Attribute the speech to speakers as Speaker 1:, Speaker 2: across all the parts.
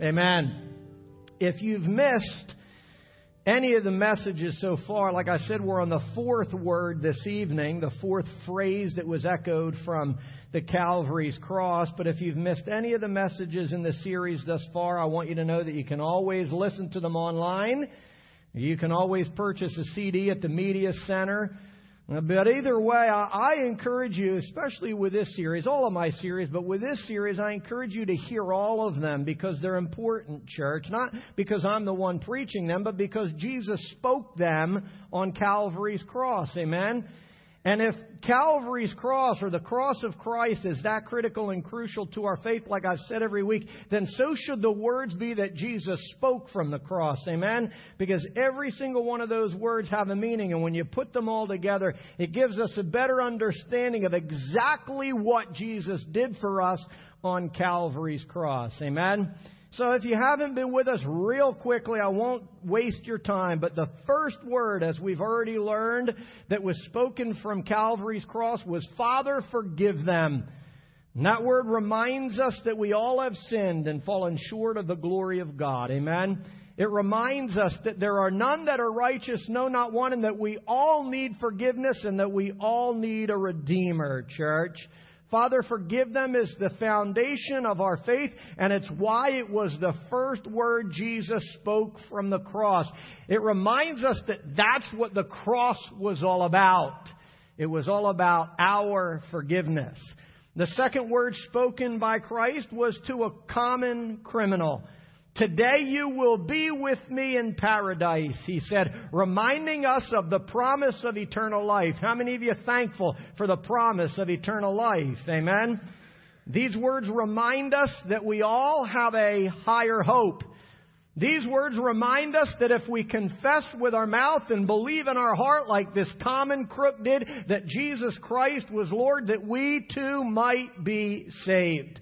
Speaker 1: Amen. If you've missed any of the messages so far, like I said, we're on the fourth word this evening, the fourth phrase that was echoed from the Calvary's cross. But if you've missed any of the messages in the series thus far, I want you to know that you can always listen to them online. You can always purchase a CD at the Media Center. Uh, but either way, I, encourage you, especially with this series, all of my series, but with this series, I encourage you to hear all of them because they're important, church. Not because I'm the one preaching them, but because Jesus spoke them on Calvary's cross. Amen? And if Calvary's cross or the cross of Christ is that critical and crucial to our faith, like I've said every week, then so should the words be that Jesus spoke from the cross. Amen? Because every single one of those words have a meaning, and when you put them all together, it gives us a better understanding of exactly what Jesus did for us on Calvary's cross. Amen? So if you haven't been with us real quickly, I won't waste your time, but the first word, as we've already learned, that was spoken from Calvary's cross was, Father, forgive them. And that word reminds us that we all have sinned and fallen short of the glory of God. Amen. It reminds us that there are none that are righteous, no, not one, and that we all need forgiveness and that we all need a Redeemer, church. Father, forgive them is the foundation of our faith, and it's why it was the first word Jesus spoke from the cross. It reminds us that that's what the cross was all about. It was all about our forgiveness. The second word spoken by Christ was to a common criminal. Today you will be with me in paradise, he said, reminding us of the promise of eternal life. How many of you are thankful for the promise of eternal life? Amen. These words remind us that we all have a higher hope. These words remind us that if we confess with our mouth and believe in our heart, like this common crook did, that Jesus Christ was Lord, that we too might be saved.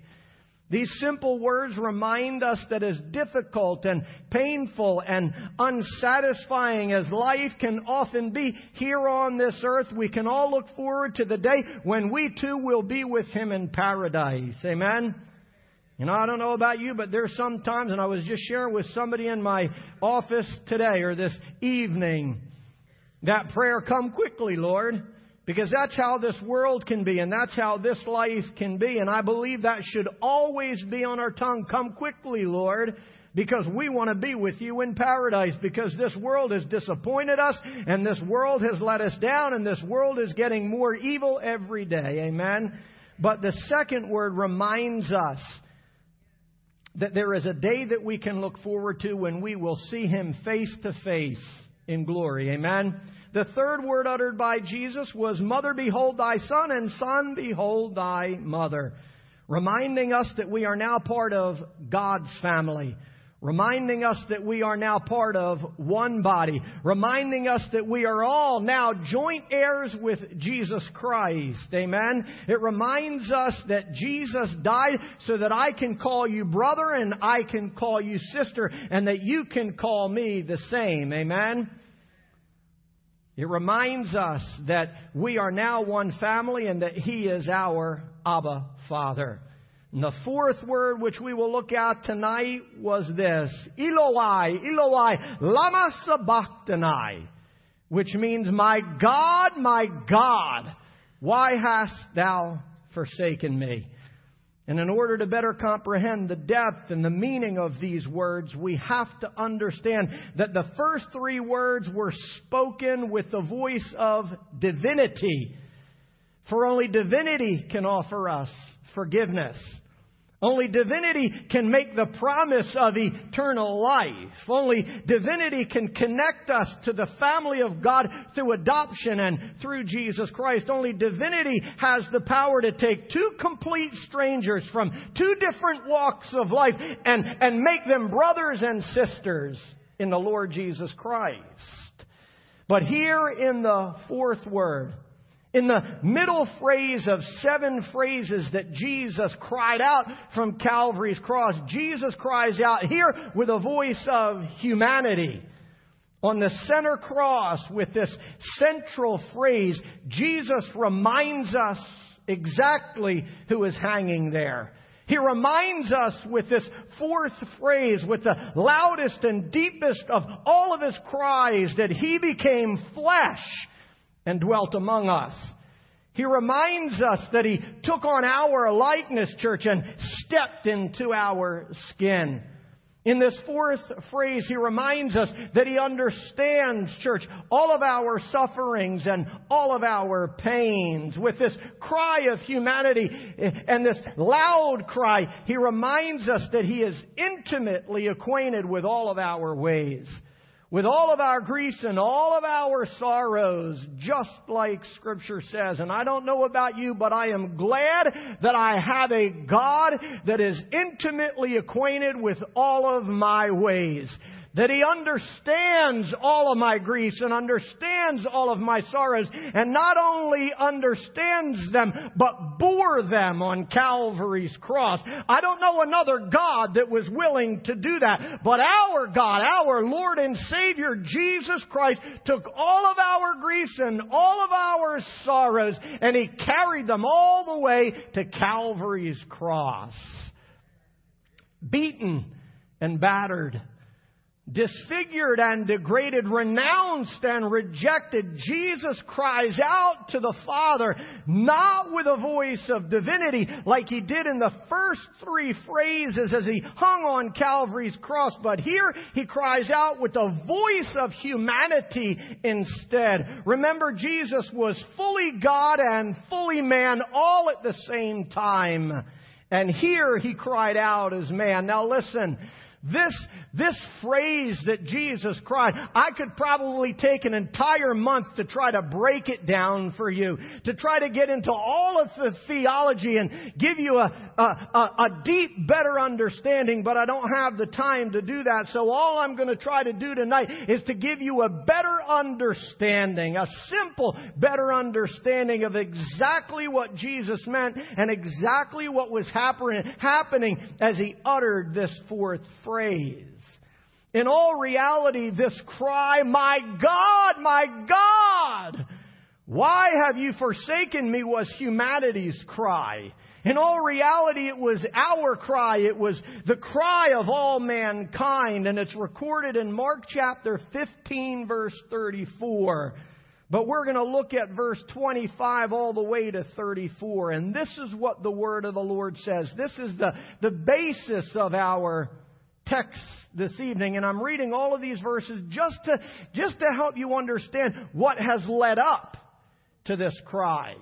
Speaker 1: These simple words remind us that as difficult and painful and unsatisfying as life can often be here on this earth, we can all look forward to the day when we too will be with Him in paradise. Amen? You know, I don't know about you, but there's some times, and I was just sharing with somebody in my office today or this evening, that prayer, come quickly, Lord. Because that's how this world can be, and that's how this life can be. And I believe that should always be on our tongue. Come quickly, Lord, because we want to be with you in paradise. Because this world has disappointed us, and this world has let us down, and this world is getting more evil every day. Amen. But the second word reminds us that there is a day that we can look forward to when we will see Him face to face in glory. Amen. The third word uttered by Jesus was, Mother, behold thy son, and son, behold thy mother. Reminding us that we are now part of God's family. Reminding us that we are now part of one body. Reminding us that we are all now joint heirs with Jesus Christ. Amen. It reminds us that Jesus died so that I can call you brother and I can call you sister and that you can call me the same. Amen. It reminds us that we are now one family and that He is our Abba Father. And the fourth word which we will look at tonight was this Eloi, Eloi, Lama Sabachthani, which means, My God, my God, why hast thou forsaken me? And in order to better comprehend the depth and the meaning of these words, we have to understand that the first three words were spoken with the voice of divinity. For only divinity can offer us forgiveness. Only divinity can make the promise of eternal life. Only divinity can connect us to the family of God through adoption and through Jesus Christ. Only divinity has the power to take two complete strangers from two different walks of life and, and make them brothers and sisters in the Lord Jesus Christ. But here in the fourth word, in the middle phrase of seven phrases that Jesus cried out from Calvary's cross, Jesus cries out here with a voice of humanity. On the center cross with this central phrase, Jesus reminds us exactly who is hanging there. He reminds us with this fourth phrase, with the loudest and deepest of all of his cries, that he became flesh and dwelt among us. He reminds us that he took on our likeness, church, and stepped into our skin. In this fourth phrase, he reminds us that he understands, church, all of our sufferings and all of our pains. With this cry of humanity and this loud cry, he reminds us that he is intimately acquainted with all of our ways with all of our griefs and all of our sorrows, just like Scripture says. And I don't know about you, but I am glad that I have a God that is intimately acquainted with all of my ways that He understands all of my griefs and understands all of my sorrows, and not only understands them, but bore them on Calvary's cross. I don't know another God that was willing to do that, but our God, our Lord and Savior Jesus Christ, took all of our griefs and all of our sorrows, and He carried them all the way to Calvary's cross. Beaten and battered disfigured and degraded, renounced and rejected, Jesus cries out to the Father, not with a voice of divinity like he did in the first three phrases as he hung on Calvary's cross, but here he cries out with the voice of humanity instead. Remember, Jesus was fully God and fully man all at the same time. And here he cried out as man. Now listen, this, this phrase that Jesus cried, I could probably take an entire month to try to break it down for you, to try to get into all of the theology and give you a, a, a, deep, better understanding, but I don't have the time to do that. So all I'm going to try to do tonight is to give you a better understanding, a simple, better understanding of exactly what Jesus meant and exactly what was happen, happening as he uttered this fourth phrase phrase. In all reality, this cry, My God, my God, why have you forsaken me, was humanity's cry. In all reality, it was our cry. It was the cry of all mankind, and it's recorded in Mark chapter 15, verse 34. But we're going to look at verse 25 all the way to 34, and this is what the word of the Lord says. This is the, the basis of our text this evening, and I'm reading all of these verses just to, just to help you understand what has led up to this cry.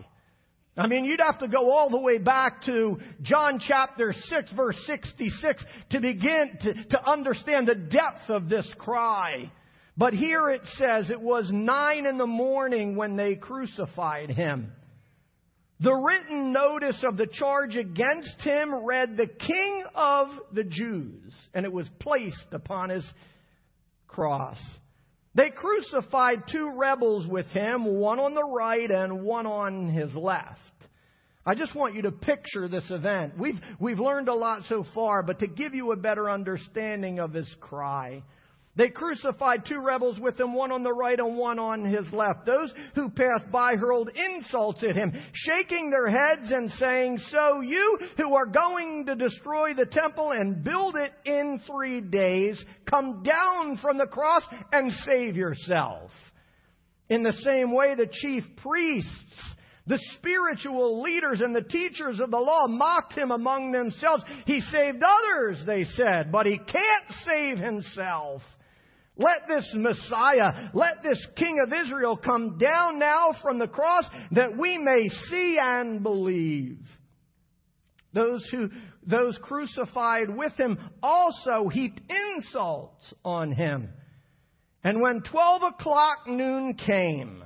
Speaker 1: I mean, you'd have to go all the way back to John chapter 6 verse 66 to begin to, to understand the depth of this cry. But here it says it was nine in the morning when they crucified him. The written notice of the charge against him read the King of the Jews, and it was placed upon his cross. They crucified two rebels with him, one on the right and one on his left. I just want you to picture this event. We've, we've learned a lot so far, but to give you a better understanding of his cry, they crucified two rebels with him, one on the right and one on his left. Those who passed by hurled insults at him, shaking their heads and saying, So you who are going to destroy the temple and build it in three days, come down from the cross and save yourself. In the same way, the chief priests the spiritual leaders and the teachers of the law mocked him among themselves. He saved others, they said, but he can't save himself. Let this Messiah, let this King of Israel come down now from the cross that we may see and believe. Those who, those crucified with him also heaped insults on him. And when 12 o'clock noon came,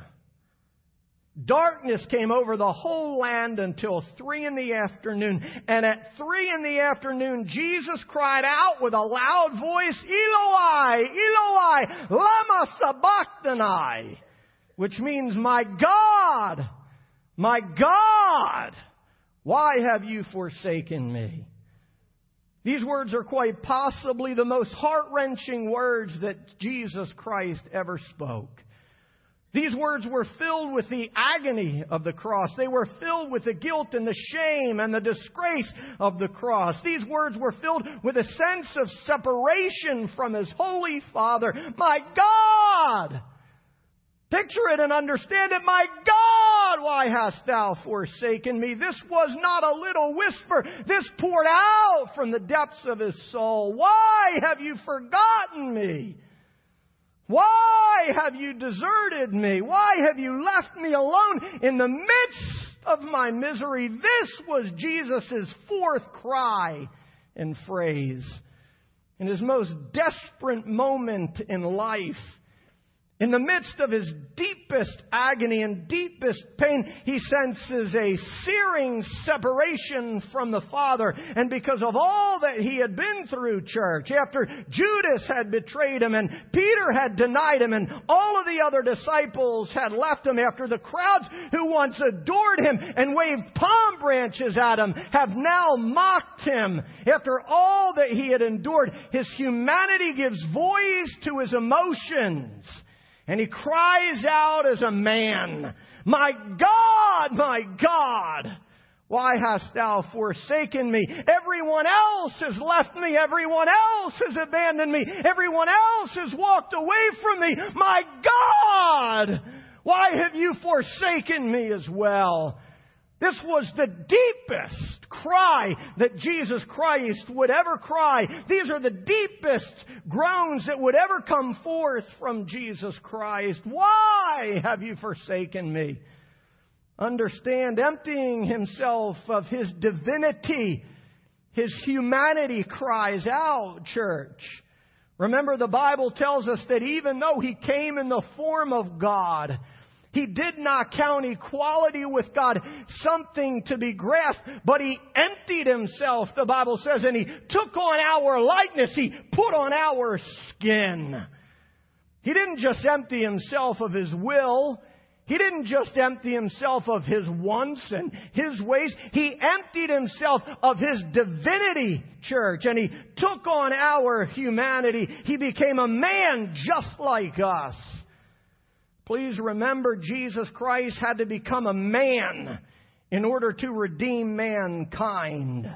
Speaker 1: Darkness came over the whole land until three in the afternoon. And at three in the afternoon, Jesus cried out with a loud voice, Eloi, Eloi, lama sabachthani, which means, my God, my God, why have you forsaken me? These words are quite possibly the most heart wrenching words that Jesus Christ ever spoke. These words were filled with the agony of the cross. They were filled with the guilt and the shame and the disgrace of the cross. These words were filled with a sense of separation from His Holy Father. My God! Picture it and understand it. My God, why hast thou forsaken me? This was not a little whisper. This poured out from the depths of his soul. Why have you forgotten me? Why have you deserted me? Why have you left me alone in the midst of my misery? This was Jesus' fourth cry and phrase. In his most desperate moment in life, in the midst of his deepest agony and deepest pain, he senses a searing separation from the Father. And because of all that he had been through, church, after Judas had betrayed him and Peter had denied him and all of the other disciples had left him, after the crowds who once adored him and waved palm branches at him have now mocked him, after all that he had endured, his humanity gives voice to his emotions. And he cries out as a man, My God, my God, why hast thou forsaken me? Everyone else has left me. Everyone else has abandoned me. Everyone else has walked away from me. My God, why have you forsaken me as well? This was the deepest cry that Jesus Christ would ever cry. These are the deepest groans that would ever come forth from Jesus Christ. Why have you forsaken me? Understand, emptying himself of his divinity, his humanity cries out, church. Remember, the Bible tells us that even though he came in the form of God, he did not count equality with God something to be grasped, but he emptied himself, the Bible says, and he took on our likeness. He put on our skin. He didn't just empty himself of his will. He didn't just empty himself of his wants and his ways. He emptied himself of his divinity, church, and he took on our humanity. He became a man just like us. Please remember Jesus Christ had to become a man in order to redeem mankind.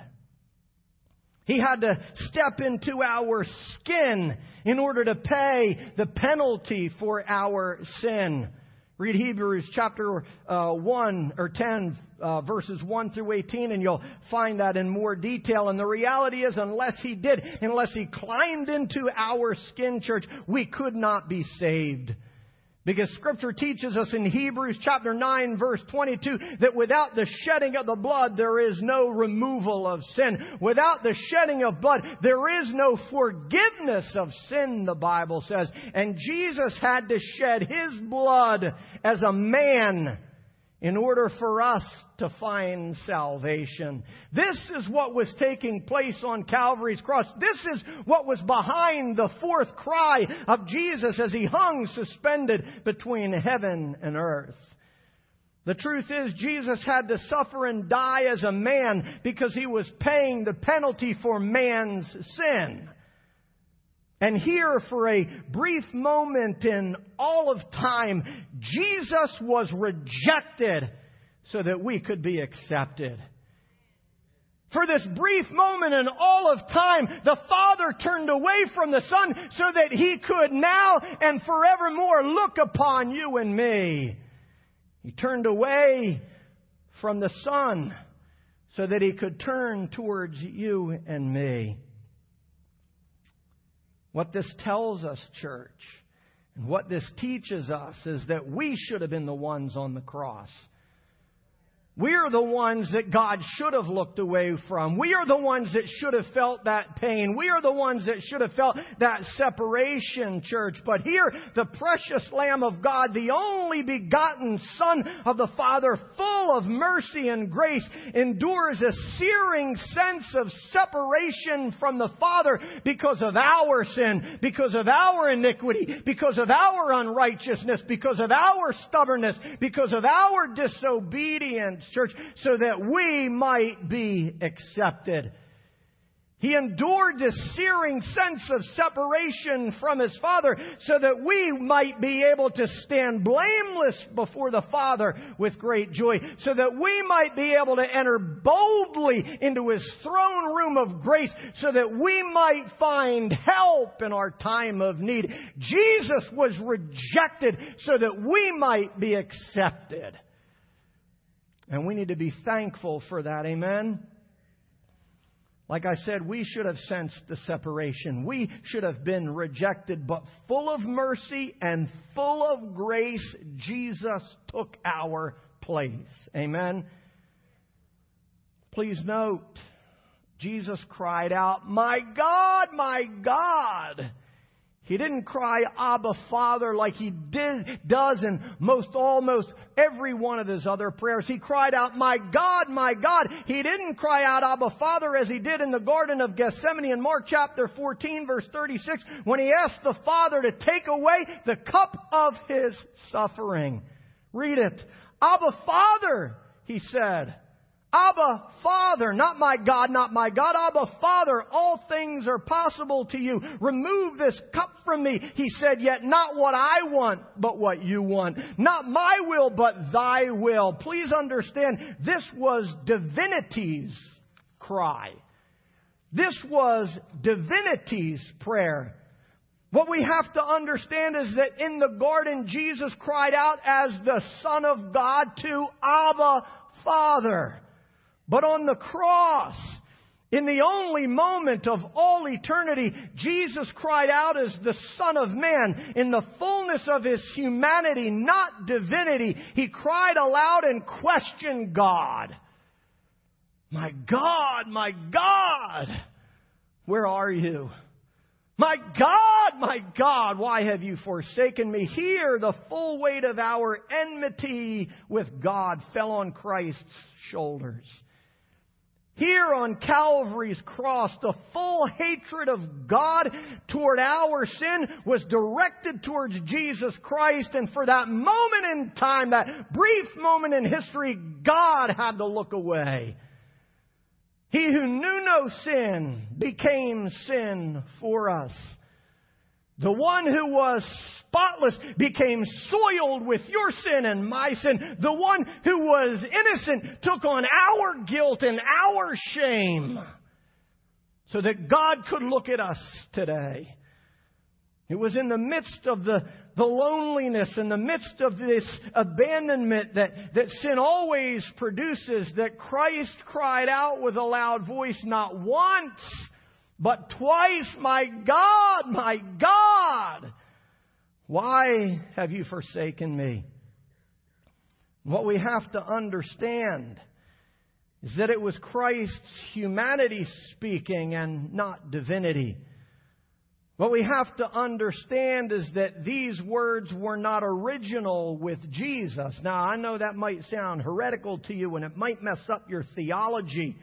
Speaker 1: He had to step into our skin in order to pay the penalty for our sin. Read Hebrews chapter uh, 1 or 10, uh, verses 1 through 18, and you'll find that in more detail. And the reality is, unless he did, unless he climbed into our skin, church, we could not be saved. Because scripture teaches us in Hebrews chapter 9 verse 22 that without the shedding of the blood there is no removal of sin. Without the shedding of blood there is no forgiveness of sin, the Bible says. And Jesus had to shed His blood as a man in order for us to find salvation. This is what was taking place on Calvary's cross. This is what was behind the fourth cry of Jesus as he hung suspended between heaven and earth. The truth is, Jesus had to suffer and die as a man because he was paying the penalty for man's sin. And here, for a brief moment in all of time, Jesus was rejected so that we could be accepted. For this brief moment in all of time, the Father turned away from the Son so that He could now and forevermore look upon you and me. He turned away from the Son so that He could turn towards you and me. What this tells us, church, and what this teaches us is that we should have been the ones on the cross. We are the ones that God should have looked away from. We are the ones that should have felt that pain. We are the ones that should have felt that separation, church. But here, the precious Lamb of God, the only begotten Son of the Father, full of mercy and grace, endures a searing sense of separation from the Father because of our sin, because of our iniquity, because of our unrighteousness, because of our stubbornness, because of our disobedience church, so that we might be accepted. He endured this searing sense of separation from his Father so that we might be able to stand blameless before the Father with great joy, so that we might be able to enter boldly into his throne room of grace, so that we might find help in our time of need. Jesus was rejected so that we might be accepted. And we need to be thankful for that. Amen. Like I said, we should have sensed the separation. We should have been rejected, but full of mercy and full of grace, Jesus took our place. Amen. Please note, Jesus cried out, My God, my God he didn't cry Abba Father like he did, does in most, almost every one of his other prayers. He cried out, My God, my God. He didn't cry out Abba Father as he did in the Garden of Gethsemane in Mark chapter 14 verse 36 when he asked the Father to take away the cup of his suffering. Read it. Abba Father, he said. Abba, Father, not my God, not my God, Abba, Father, all things are possible to you. Remove this cup from me. He said, yet not what I want, but what you want. Not my will, but thy will. Please understand, this was divinity's cry. This was divinity's prayer. What we have to understand is that in the garden, Jesus cried out as the Son of God to Abba, Father. But on the cross, in the only moment of all eternity, Jesus cried out as the Son of Man in the fullness of His humanity, not divinity. He cried aloud and questioned God. My God, my God, where are you? My God, my God, why have you forsaken me? Here, the full weight of our enmity with God fell on Christ's shoulders. Here on Calvary's cross, the full hatred of God toward our sin was directed towards Jesus Christ. And for that moment in time, that brief moment in history, God had to look away. He who knew no sin became sin for us. The one who was spotless became soiled with your sin and my sin. The one who was innocent took on our guilt and our shame so that God could look at us today. It was in the midst of the, the loneliness, in the midst of this abandonment that, that sin always produces, that Christ cried out with a loud voice, not once, but twice, My God, my God, why have you forsaken me? What we have to understand is that it was Christ's humanity speaking and not divinity. What we have to understand is that these words were not original with Jesus. Now, I know that might sound heretical to you and it might mess up your theology.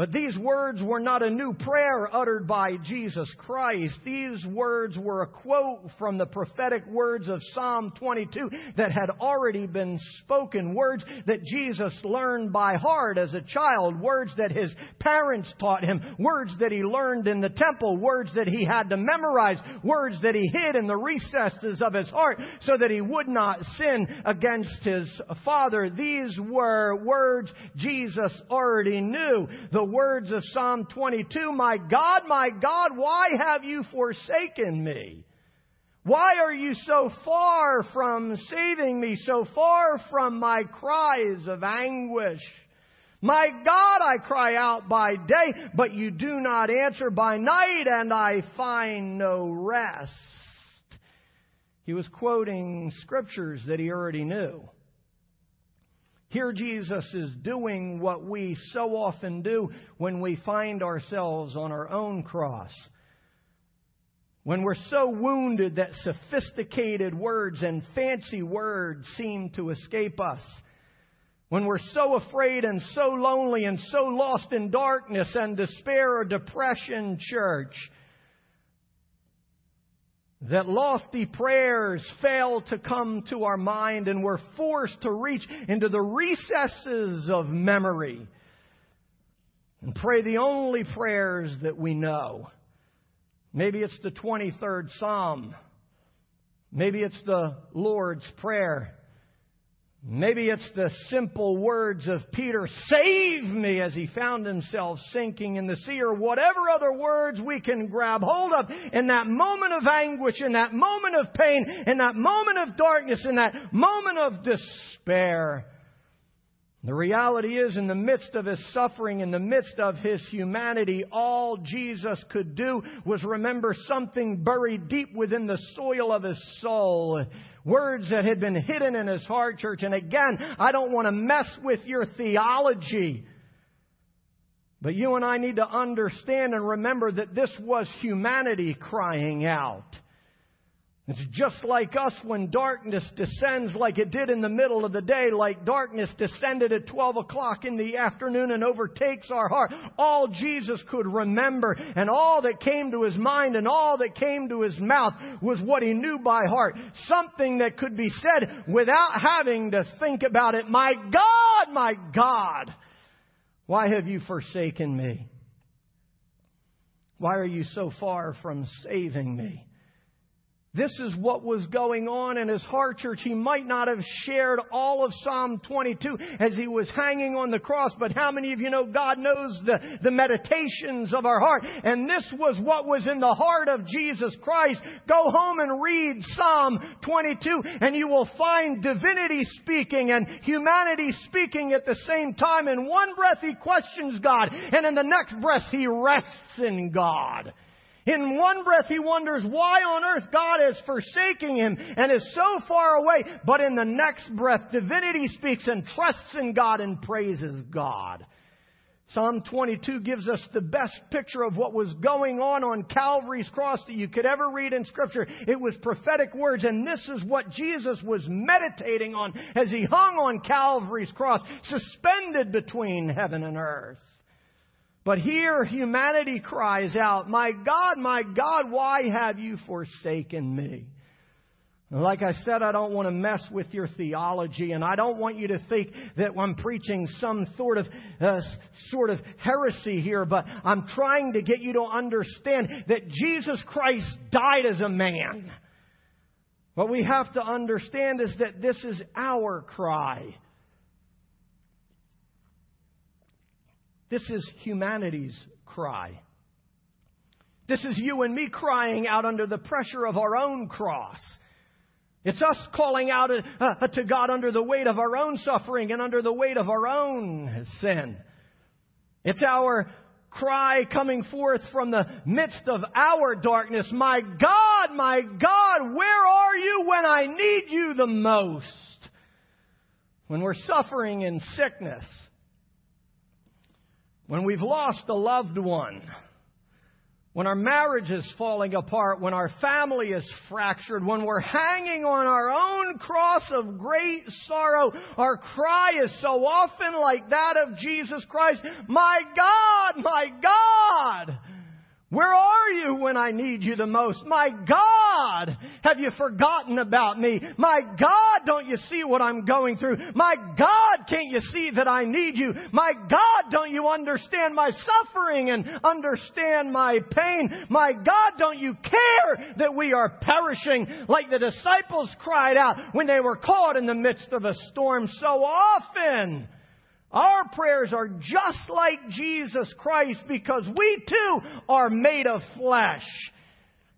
Speaker 1: But these words were not a new prayer uttered by Jesus Christ. These words were a quote from the prophetic words of Psalm 22 that had already been spoken. Words that Jesus learned by heart as a child. Words that his parents taught him. Words that he learned in the temple. Words that he had to memorize. Words that he hid in the recesses of his heart so that he would not sin against his Father. These were words Jesus already knew. The words of Psalm 22, My God, my God, why have you forsaken me? Why are you so far from saving me, so far from my cries of anguish? My God, I cry out by day, but you do not answer by night, and I find no rest. He was quoting scriptures that he already knew. Here Jesus is doing what we so often do when we find ourselves on our own cross. When we're so wounded that sophisticated words and fancy words seem to escape us. When we're so afraid and so lonely and so lost in darkness and despair or depression, church, that lofty prayers fail to come to our mind and we're forced to reach into the recesses of memory. and pray the only prayers that we know. Maybe it's the 23rd Psalm. Maybe it's the Lord's Prayer. Maybe it's the simple words of Peter, save me, as he found himself sinking in the sea, or whatever other words we can grab hold of in that moment of anguish, in that moment of pain, in that moment of darkness, in that moment of despair. The reality is, in the midst of his suffering, in the midst of his humanity, all Jesus could do was remember something buried deep within the soil of his soul. Words that had been hidden in his heart, church. And again, I don't want to mess with your theology. But you and I need to understand and remember that this was humanity crying out. It's just like us when darkness descends like it did in the middle of the day, like darkness descended at 12 o'clock in the afternoon and overtakes our heart. All Jesus could remember and all that came to his mind and all that came to his mouth was what he knew by heart. Something that could be said without having to think about it. My God, my God, why have you forsaken me? Why are you so far from saving me? This is what was going on in his heart, church. He might not have shared all of Psalm 22 as he was hanging on the cross, but how many of you know God knows the, the meditations of our heart? And this was what was in the heart of Jesus Christ. Go home and read Psalm 22 and you will find divinity speaking and humanity speaking at the same time. In one breath he questions God and in the next breath he rests in God. In one breath, he wonders why on earth God is forsaking him and is so far away. But in the next breath, divinity speaks and trusts in God and praises God. Psalm 22 gives us the best picture of what was going on on Calvary's cross that you could ever read in Scripture. It was prophetic words, and this is what Jesus was meditating on as he hung on Calvary's cross, suspended between heaven and earth. But here humanity cries out, My God, my God, why have you forsaken me? Like I said, I don't want to mess with your theology, and I don't want you to think that I'm preaching some sort of uh, sort of heresy here. But I'm trying to get you to understand that Jesus Christ died as a man. What we have to understand is that this is our cry. This is humanity's cry. This is you and me crying out under the pressure of our own cross. It's us calling out uh, to God under the weight of our own suffering and under the weight of our own sin. It's our cry coming forth from the midst of our darkness. My God, my God, where are you when I need you the most? When we're suffering in sickness when we've lost a loved one, when our marriage is falling apart, when our family is fractured, when we're hanging on our own cross of great sorrow, our cry is so often like that of Jesus Christ, My God, my God! Where are you when I need you the most? My God, have you forgotten about me? My God, don't you see what I'm going through? My God, can't you see that I need you? My God, don't you understand my suffering and understand my pain? My God, don't you care that we are perishing like the disciples cried out when they were caught in the midst of a storm so often? Our prayers are just like Jesus Christ because we too are made of flesh.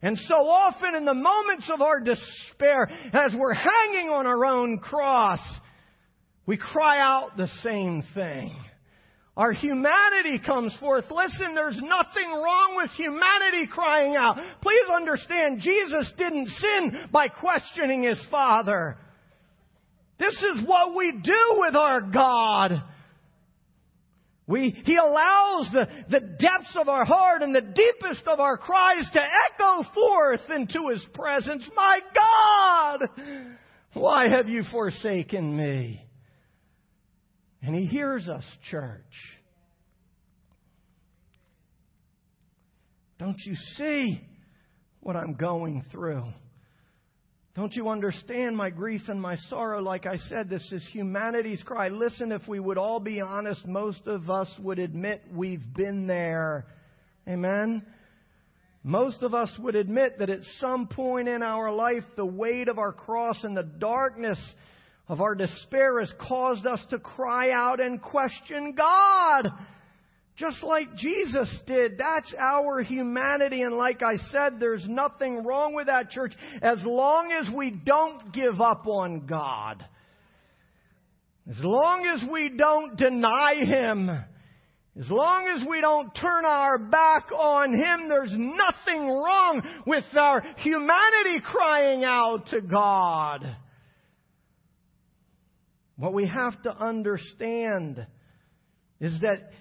Speaker 1: And so often in the moments of our despair, as we're hanging on our own cross, we cry out the same thing. Our humanity comes forth. Listen, there's nothing wrong with humanity crying out. Please understand, Jesus didn't sin by questioning his Father. This is what we do with our God. We, he allows the, the depths of our heart and the deepest of our cries to echo forth into His presence. My God, why have you forsaken me? And He hears us, church. Don't you see what I'm going through? Don't you understand my grief and my sorrow? Like I said, this is humanity's cry. Listen, if we would all be honest, most of us would admit we've been there. Amen? Most of us would admit that at some point in our life, the weight of our cross and the darkness of our despair has caused us to cry out and question God. Just like Jesus did. That's our humanity. And like I said, there's nothing wrong with that, church, as long as we don't give up on God. As long as we don't deny Him. As long as we don't turn our back on Him, there's nothing wrong with our humanity crying out to God. What we have to understand is that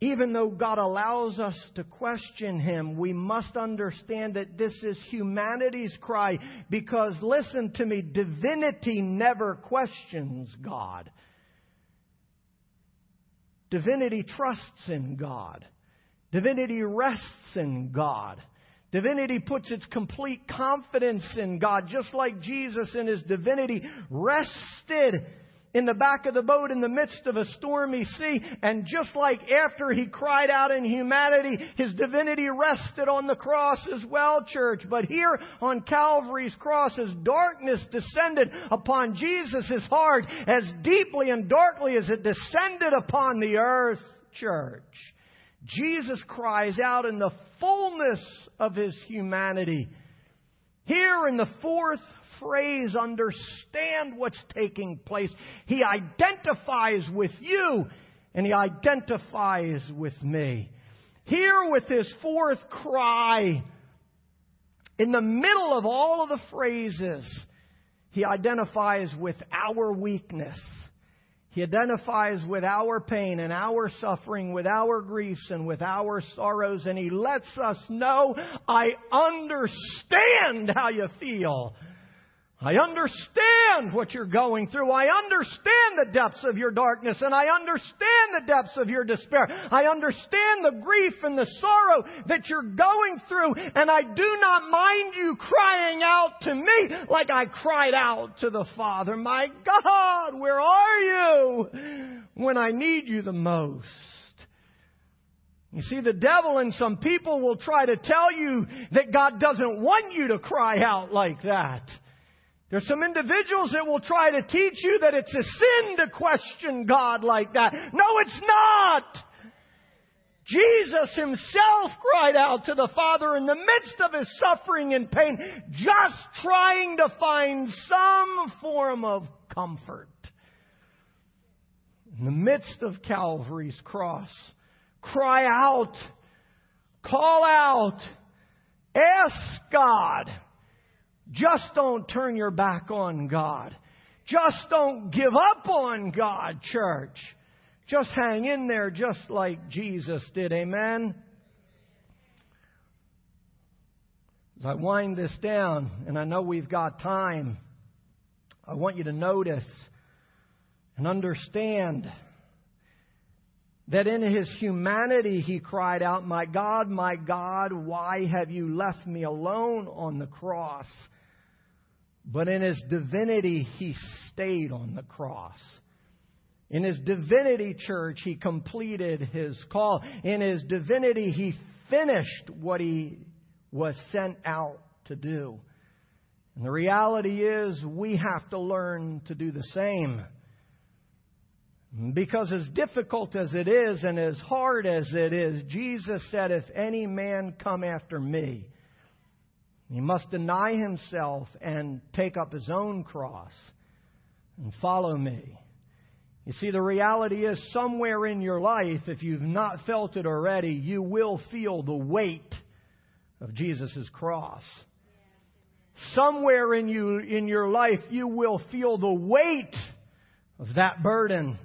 Speaker 1: even though God allows us to question Him, we must understand that this is humanity's cry because, listen to me, divinity never questions God. Divinity trusts in God. Divinity rests in God. Divinity puts its complete confidence in God, just like Jesus in his divinity rested in the back of the boat in the midst of a stormy sea. And just like after he cried out in humanity, his divinity rested on the cross as well, church. But here on Calvary's cross, as darkness descended upon Jesus' heart, as deeply and darkly as it descended upon the earth, church, Jesus cries out in the fullness of his humanity. Here in the fourth phrase, understand what's taking place. He identifies with you and he identifies with me. Here with his fourth cry, in the middle of all of the phrases, he identifies with our weakness. He identifies with our pain and our suffering, with our griefs and with our sorrows, and He lets us know, I understand how you feel. I understand what you're going through. I understand the depths of your darkness and I understand the depths of your despair. I understand the grief and the sorrow that you're going through and I do not mind you crying out to me like I cried out to the Father. My God, where are you when I need you the most? You see, the devil and some people will try to tell you that God doesn't want you to cry out like that. There's some individuals that will try to teach you that it's a sin to question God like that. No, it's not! Jesus himself cried out to the Father in the midst of his suffering and pain, just trying to find some form of comfort. In the midst of Calvary's cross, cry out, call out, ask God just don't turn your back on God. Just don't give up on God, church. Just hang in there just like Jesus did. Amen? As I wind this down, and I know we've got time, I want you to notice and understand that in his humanity he cried out, My God, my God, why have you left me alone on the cross? But in his divinity, he stayed on the cross. In his divinity, church, he completed his call. In his divinity, he finished what he was sent out to do. And the reality is, we have to learn to do the same. Because as difficult as it is and as hard as it is, Jesus said, If any man come after me, he must deny himself and take up his own cross and follow me. You see, the reality is somewhere in your life, if you've not felt it already, you will feel the weight of Jesus' cross. Somewhere in you, in your life, you will feel the weight of that burden.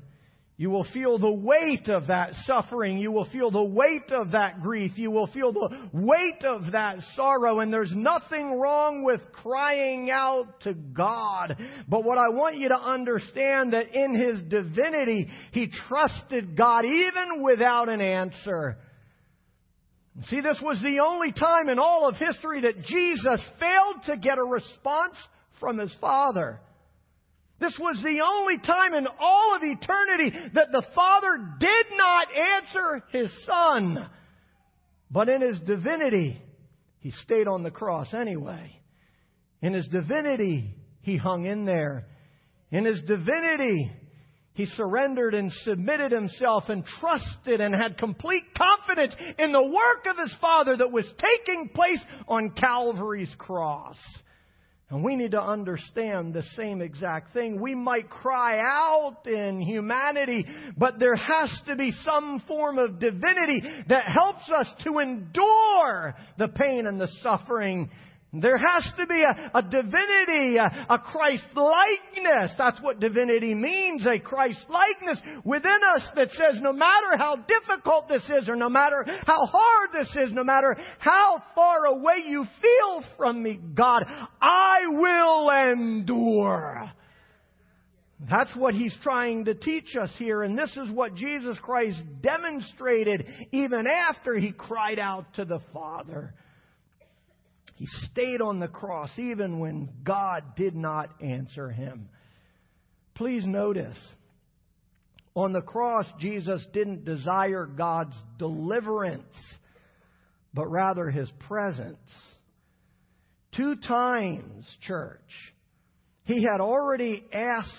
Speaker 1: You will feel the weight of that suffering. You will feel the weight of that grief. You will feel the weight of that sorrow. And there's nothing wrong with crying out to God. But what I want you to understand that in His divinity, He trusted God even without an answer. See, this was the only time in all of history that Jesus failed to get a response from his Father. This was the only time in all of eternity that the Father did not answer His Son. But in His divinity, He stayed on the cross anyway. In His divinity, He hung in there. In His divinity, He surrendered and submitted Himself and trusted and had complete confidence in the work of His Father that was taking place on Calvary's cross. And we need to understand the same exact thing. We might cry out in humanity, but there has to be some form of divinity that helps us to endure the pain and the suffering there has to be a, a divinity, a, a Christ likeness. That's what divinity means, a Christ likeness within us that says no matter how difficult this is, or no matter how hard this is, no matter how far away you feel from me, God, I will endure. That's what he's trying to teach us here, and this is what Jesus Christ demonstrated even after he cried out to the Father. He stayed on the cross even when God did not answer him. Please notice, on the cross, Jesus didn't desire God's deliverance, but rather his presence. Two times, church, he had already asked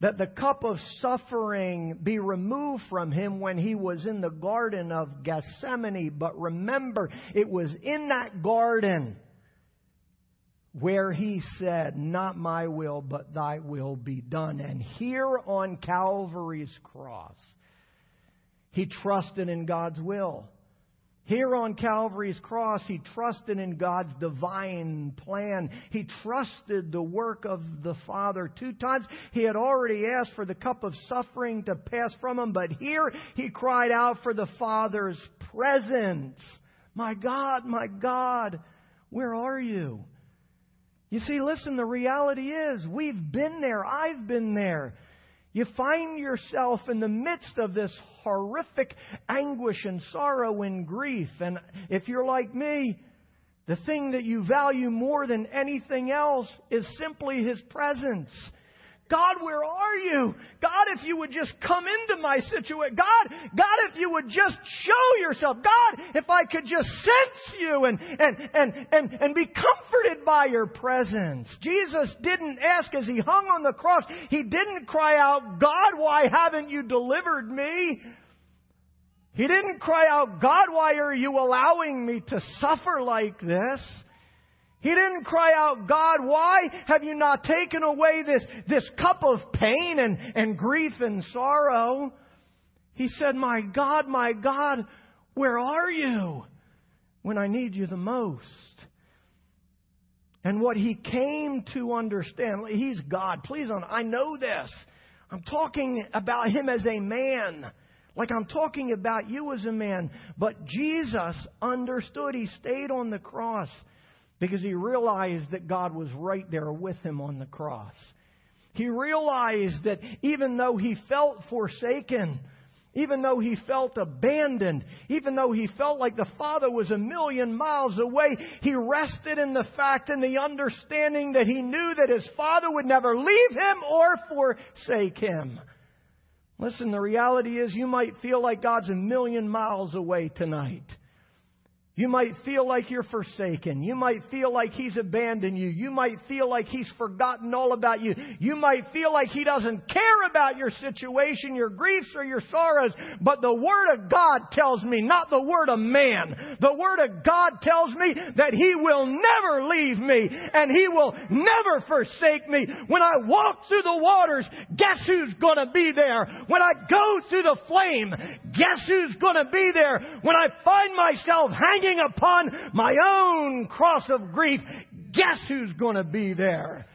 Speaker 1: that the cup of suffering be removed from him when he was in the Garden of Gethsemane. But remember, it was in that garden where he said, Not my will, but thy will be done. And here on Calvary's cross, he trusted in God's will. Here on Calvary's cross, he trusted in God's divine plan. He trusted the work of the Father. Two times he had already asked for the cup of suffering to pass from him, but here he cried out for the Father's presence. My God, my God, where are you? You see, listen, the reality is we've been there. I've been there. You find yourself in the midst of this horrific anguish and sorrow and grief. And if you're like me, the thing that you value more than anything else is simply His presence. God, where are you? God, if you would just come into my situation. God, God, if you would just show yourself. God, if I could just sense you and, and, and, and, and be comforted by your presence. Jesus didn't ask as he hung on the cross, he didn't cry out, God, why haven't you delivered me? He didn't cry out, God, why are you allowing me to suffer like this? He didn't cry out, God, why have you not taken away this, this cup of pain and, and grief and sorrow? He said, My God, my God, where are you when I need you the most? And what he came to understand, he's God. Please, don't. I know this. I'm talking about him as a man. Like I'm talking about you as a man. But Jesus understood. He stayed on the cross because he realized that God was right there with him on the cross. He realized that even though he felt forsaken, even though he felt abandoned, even though he felt like the Father was a million miles away, he rested in the fact and the understanding that he knew that his Father would never leave him or forsake him. Listen, the reality is you might feel like God's a million miles away tonight. You might feel like you're forsaken. You might feel like He's abandoned you. You might feel like He's forgotten all about you. You might feel like He doesn't care about your situation, your griefs, or your sorrows. But the Word of God tells me, not the Word of man, the Word of God tells me that He will never leave me and He will never forsake me. When I walk through the waters, guess who's gonna be there? When I go through the flame, guess who's gonna be there? When I find myself hanging hanging upon my own cross of grief, guess who's going to be there?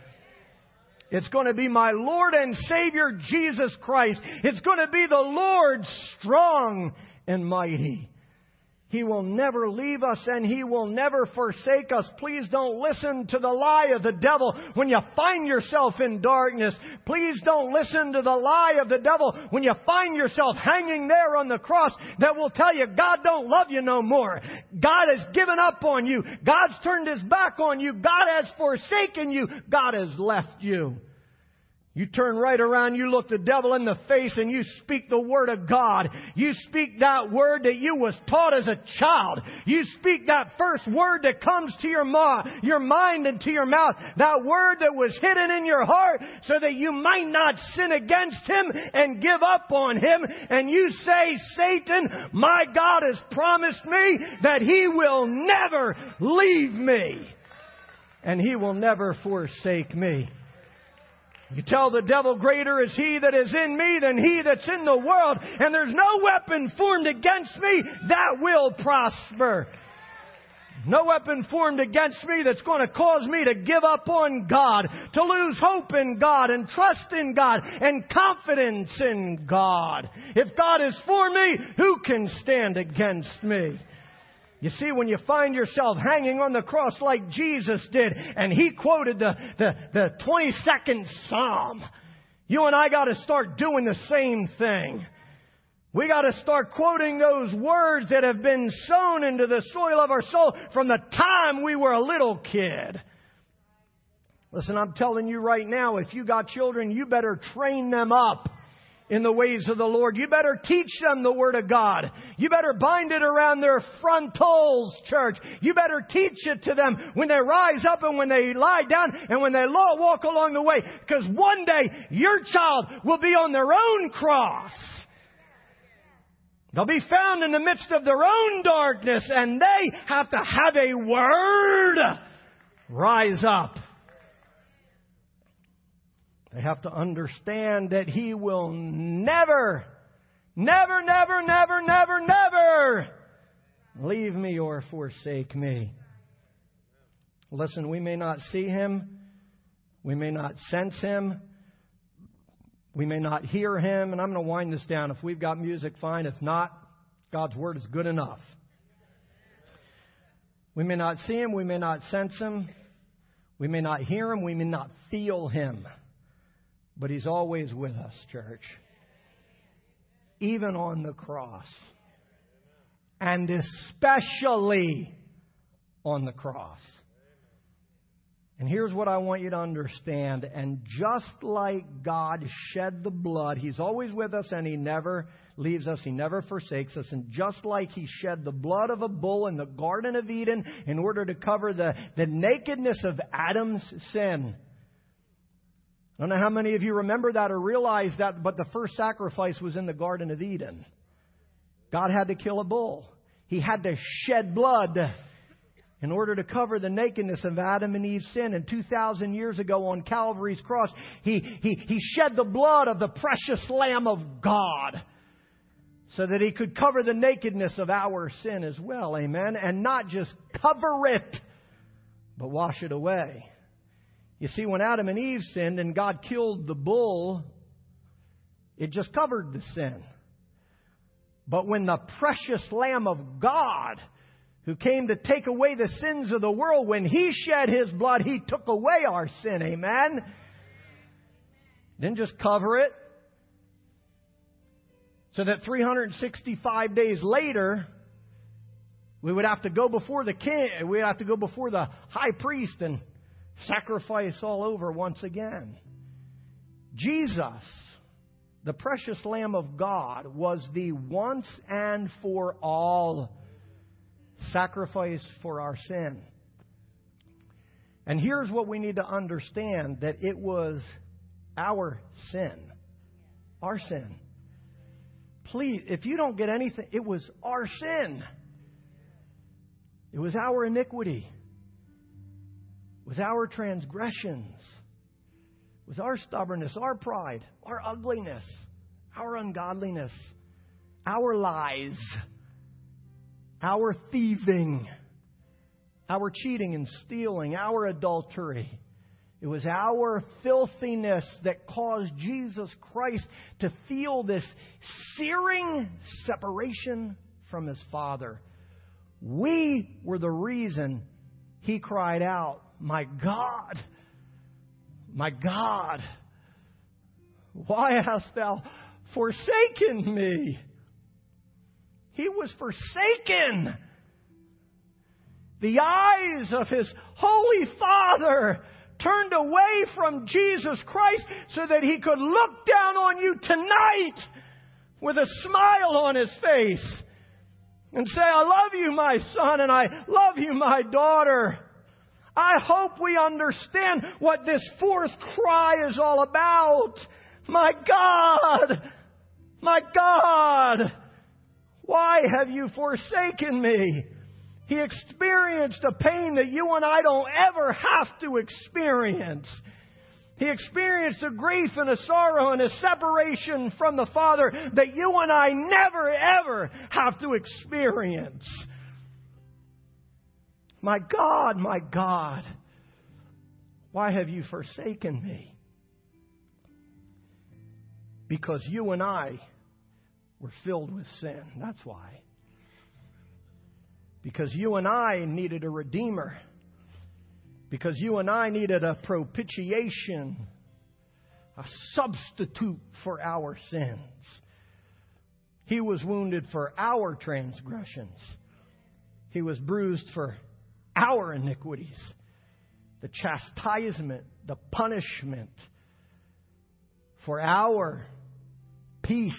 Speaker 1: It's going to be my Lord and Savior Jesus Christ. It's going to be the Lord strong and mighty. He will never leave us and He will never forsake us. Please don't listen to the lie of the devil when you find yourself in darkness. Please don't listen to the lie of the devil when you find yourself hanging there on the cross that will tell you God don't love you no more. God has given up on you. God's turned His back on you. God has forsaken you. God has left you. You turn right around, you look the devil in the face and you speak the word of God. You speak that word that you was taught as a child. You speak that first word that comes to your, ma- your mind and to your mouth. That word that was hidden in your heart so that you might not sin against him and give up on him. And you say, Satan, my God has promised me that he will never leave me. And he will never forsake me. You tell the devil, greater is he that is in me than he that's in the world, and there's no weapon formed against me that will prosper. No weapon formed against me that's going to cause me to give up on God, to lose hope in God and trust in God and confidence in God. If God is for me, who can stand against me? You see, when you find yourself hanging on the cross like Jesus did, and he quoted the, the, the 22nd Psalm, you and I got to start doing the same thing. We got to start quoting those words that have been sown into the soil of our soul from the time we were a little kid. Listen, I'm telling you right now, if you got children, you better train them up in the ways of the Lord. You better teach them the Word of God. You better bind it around their frontlets, church. You better teach it to them when they rise up and when they lie down and when they walk along the way. Because one day your child will be on their own cross. They'll be found in the midst of their own darkness and they have to have a word rise up. They have to understand that He will never, never, never, never, never, never leave me or forsake me. Listen, we may not see Him, we may not sense Him, we may not hear Him, and I'm going to wind this down. If we've got music, fine. If not, God's Word is good enough. We may not see Him, we may not sense Him, we may not hear Him, we may not feel Him. But He's always with us, church. Even on the cross. And especially on the cross. And here's what I want you to understand. And just like God shed the blood, He's always with us and He never leaves us. He never forsakes us. And just like He shed the blood of a bull in the Garden of Eden in order to cover the, the nakedness of Adam's sin, I don't know how many of you remember that or realize that, but the first sacrifice was in the Garden of Eden. God had to kill a bull. He had to shed blood in order to cover the nakedness of Adam and Eve's sin. And 2,000 years ago on Calvary's cross, he, he, he shed the blood of the precious Lamb of God so that he could cover the nakedness of our sin as well. Amen. And not just cover it, but wash it away. You see, when Adam and Eve sinned and God killed the bull, it just covered the sin. But when the precious Lamb of God, who came to take away the sins of the world, when He shed His blood, He took away our sin. Amen? Didn't just cover it. So that 365 days later, we would have to go before the king, we'd have to go before the high priest and sacrifice all over once again. Jesus, the precious Lamb of God, was the once and for all sacrifice for our sin. And here's what we need to understand that it was our sin. Our sin. Please, if you don't get anything, it was our sin. It was our iniquity was our transgressions, was our stubbornness, our pride, our ugliness, our ungodliness, our lies, our thieving, our cheating and stealing, our adultery. It was our filthiness that caused Jesus Christ to feel this searing separation from his Father. We were the reason he cried out, My God, my God, why hast thou forsaken me? He was forsaken. The eyes of his holy Father turned away from Jesus Christ so that he could look down on you tonight with a smile on his face and say, I love you, my son, and I love you, my daughter. I hope we understand what this fourth cry is all about. My God! My God! Why have you forsaken me? He experienced a pain that you and I don't ever have to experience. He experienced a grief and a sorrow and a separation from the Father that you and I never ever have to experience. My God, my God, why have you forsaken me? Because you and I were filled with sin. That's why. Because you and I needed a Redeemer because you and I needed a propitiation, a substitute for our sins. He was wounded for our transgressions, He was bruised for our iniquities. The chastisement, the punishment for our peace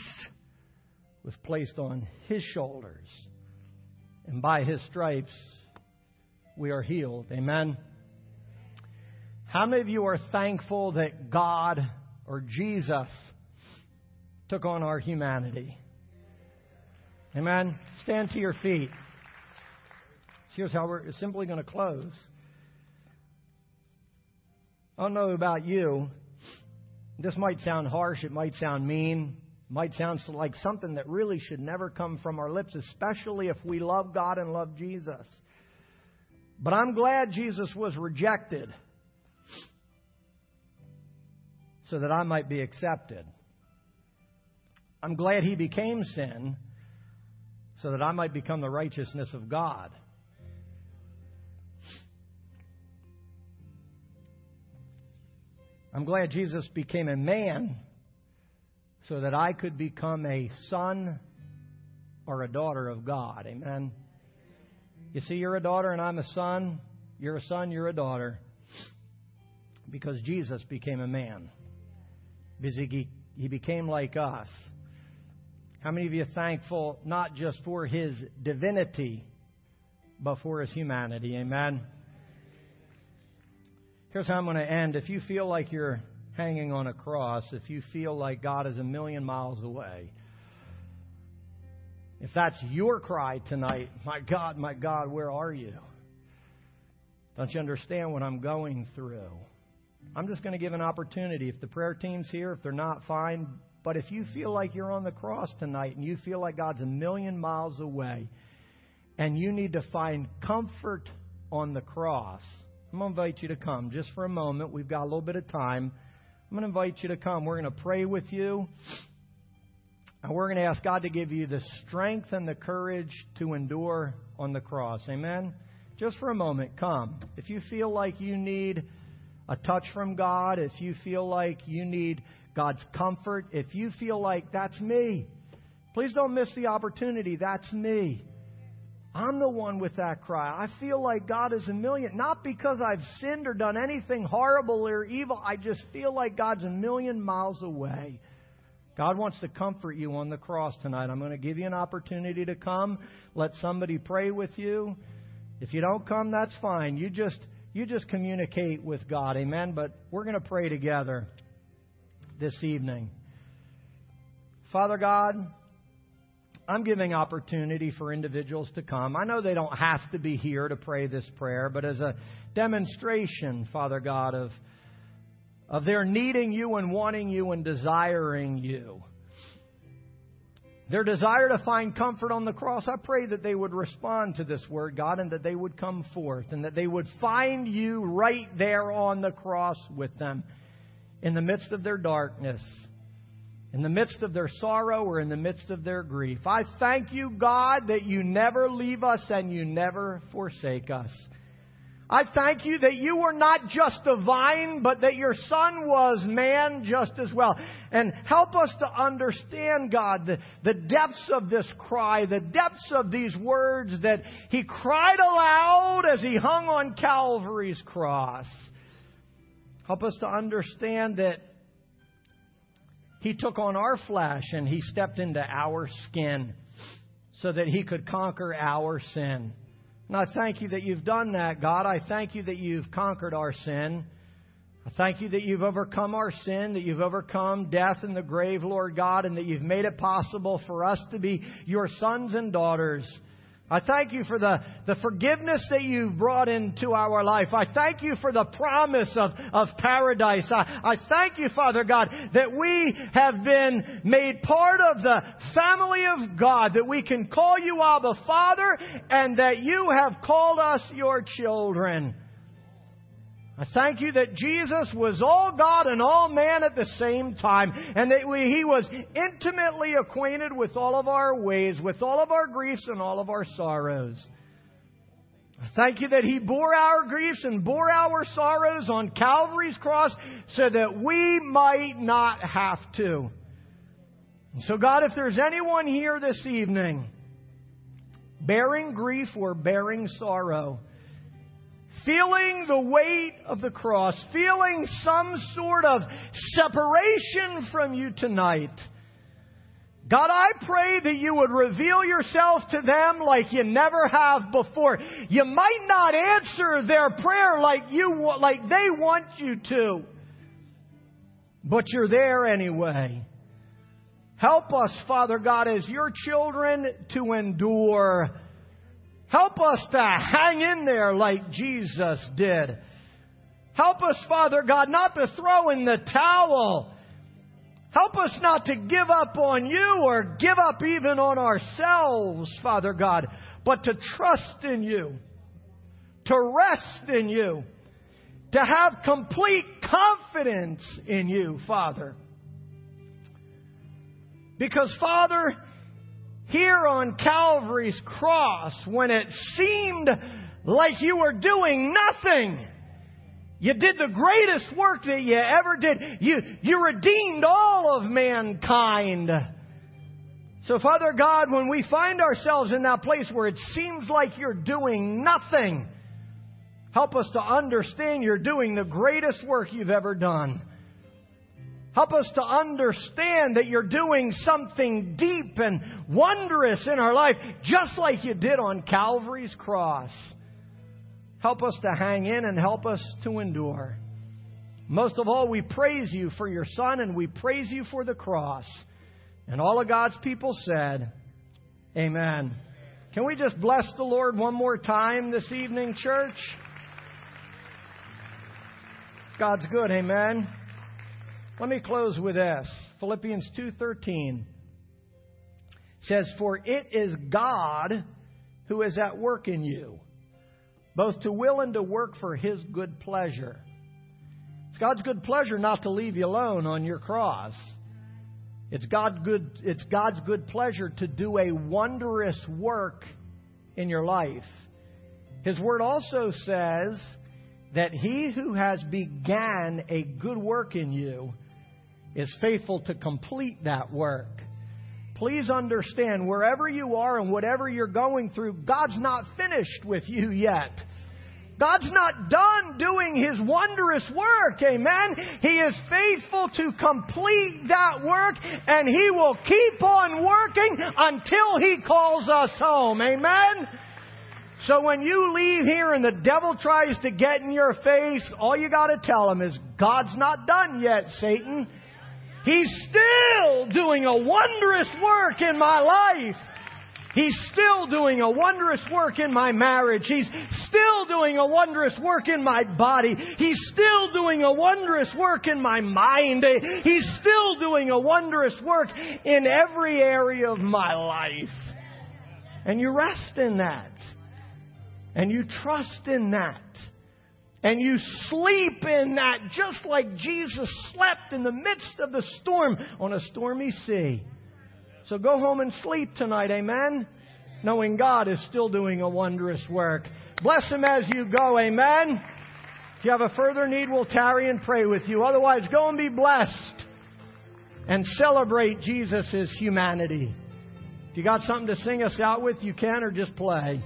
Speaker 1: was placed on His shoulders. And by His stripes, we are healed. Amen. How many of you are thankful that God or Jesus took on our humanity? Amen. Stand to your feet. Here's how we're simply going to close. I don't know about you. This might sound harsh. It might sound mean. It might sound like something that really should never come from our lips, especially if we love God and love Jesus. But I'm glad Jesus was rejected so that I might be accepted. I'm glad he became sin so that I might become the righteousness of God. I'm glad Jesus became a man so that I could become a son or a daughter of God. Amen. You see, you're a daughter and I'm a son. You're a son, you're a daughter. Because Jesus became a man he, became like us. How many of you are thankful not just for his divinity, but for his humanity? Amen. Here's how I'm going to end. If you feel like you're hanging on a cross, if you feel like God is a million miles away, if that's your cry tonight, my God, my God, where are you? Don't you understand what I'm going through? I'm just going to give an opportunity. If the prayer team's here, if they're not, fine. But if you feel like you're on the cross tonight and you feel like God's a million miles away and you need to find comfort on the cross, I'm going to invite you to come just for a moment. We've got a little bit of time. I'm going to invite you to come. We're going to pray with you. And we're going to ask God to give you the strength and the courage to endure on the cross. Amen? Just for a moment, come. If you feel like you need a touch from God, if you feel like you need God's comfort, if you feel like that's me, please don't miss the opportunity. That's me. I'm the one with that cry. I feel like God is a million, not because I've sinned or done anything horrible or evil. I just feel like God's a million miles away. God wants to comfort you on the cross tonight. I'm going to give you an opportunity to come. Let somebody pray with you. If you don't come, that's fine. You just you just communicate with God. Amen. But we're going to pray together this evening. Father God, I'm giving opportunity for individuals to come. I know they don't have to be here to pray this prayer, but as a demonstration, Father God, of, of their needing you and wanting you and desiring you their desire to find comfort on the cross, I pray that they would respond to this word, God, and that they would come forth and that they would find you right there on the cross with them in the midst of their darkness. In the midst of their sorrow or in the midst of their grief. I thank you, God, that you never leave us and you never forsake us. I thank you that you were not just divine, but that your son was man just as well. And help us to understand, God, the, the depths of this cry, the depths of these words that he cried aloud as he hung on Calvary's cross. Help us to understand that he took on our flesh and He stepped into our skin so that He could conquer our sin. And I thank you that you've done that, God. I thank you that you've conquered our sin. I thank you that you've overcome our sin, that you've overcome death and the grave, Lord God, and that you've made it possible for us to be your sons and daughters. I thank you for the, the forgiveness that you've brought into our life. I thank you for the promise of, of paradise. I, I thank you, Father God, that we have been made part of the family of God, that we can call you Abba Father, and that you have called us your children. I thank you that Jesus was all God and all man at the same time, and that we, He was intimately acquainted with all of our ways, with all of our griefs and all of our sorrows. I thank you that He bore our griefs and bore our sorrows on Calvary's cross so that we might not have to. And so, God, if there's anyone here this evening bearing grief or bearing sorrow, feeling the weight of the cross, feeling some sort of separation from you tonight. God, I pray that you would reveal yourself to them like you never have before. You might not answer their prayer like you like they want you to. But you're there anyway. Help us, Father God, as your children to endure Help us to hang in there like Jesus did. Help us, Father God, not to throw in the towel. Help us not to give up on you or give up even on ourselves, Father God, but to trust in you, to rest in you, to have complete confidence in you, Father. Because, Father, here on Calvary's cross when it seemed like you were doing nothing. You did the greatest work that you ever did. You, you redeemed all of mankind. So, Father God, when we find ourselves in that place where it seems like you're doing nothing, help us to understand you're doing the greatest work you've ever done. Help us to understand that you're doing something deep and wondrous in our life, just like you did on Calvary's cross. Help us to hang in and help us to endure. Most of all, we praise you for your Son and we praise you for the cross. And all of God's people said, Amen. Can we just bless the Lord one more time this evening, church? God's good, amen. Let me close with this. Philippians 2:13 says for it is God who is at work in you both to will and to work for his good pleasure. It's God's good pleasure not to leave you alone on your cross. It's, God good, it's God's good pleasure to do a wondrous work in your life. His word also says that he who has began a good work in you is faithful to complete that work. Please understand, wherever you are and whatever you're going through, God's not finished with you yet. God's not done doing His wondrous work. Amen. He is faithful to complete that work and He will keep on working until He calls us home. Amen. So when you leave here and the devil tries to get in your face, all you gotta tell him is, God's not done yet, Satan. He's still doing a wondrous work in my life. He's still doing a wondrous work in my marriage. He's still doing a wondrous work in my body. He's still doing a wondrous work in my mind. He's still doing a wondrous work in every area of my life. And you rest in that. And you trust in that. And you sleep in that just like Jesus slept in the midst of the storm on a stormy sea. So go home and sleep tonight, amen? Knowing God is still doing a wondrous work. Bless Him as you go, amen? If you have a further need, we'll tarry and pray with you. Otherwise, go and be blessed and celebrate Jesus' humanity. If you got something to sing us out with, you can or just play.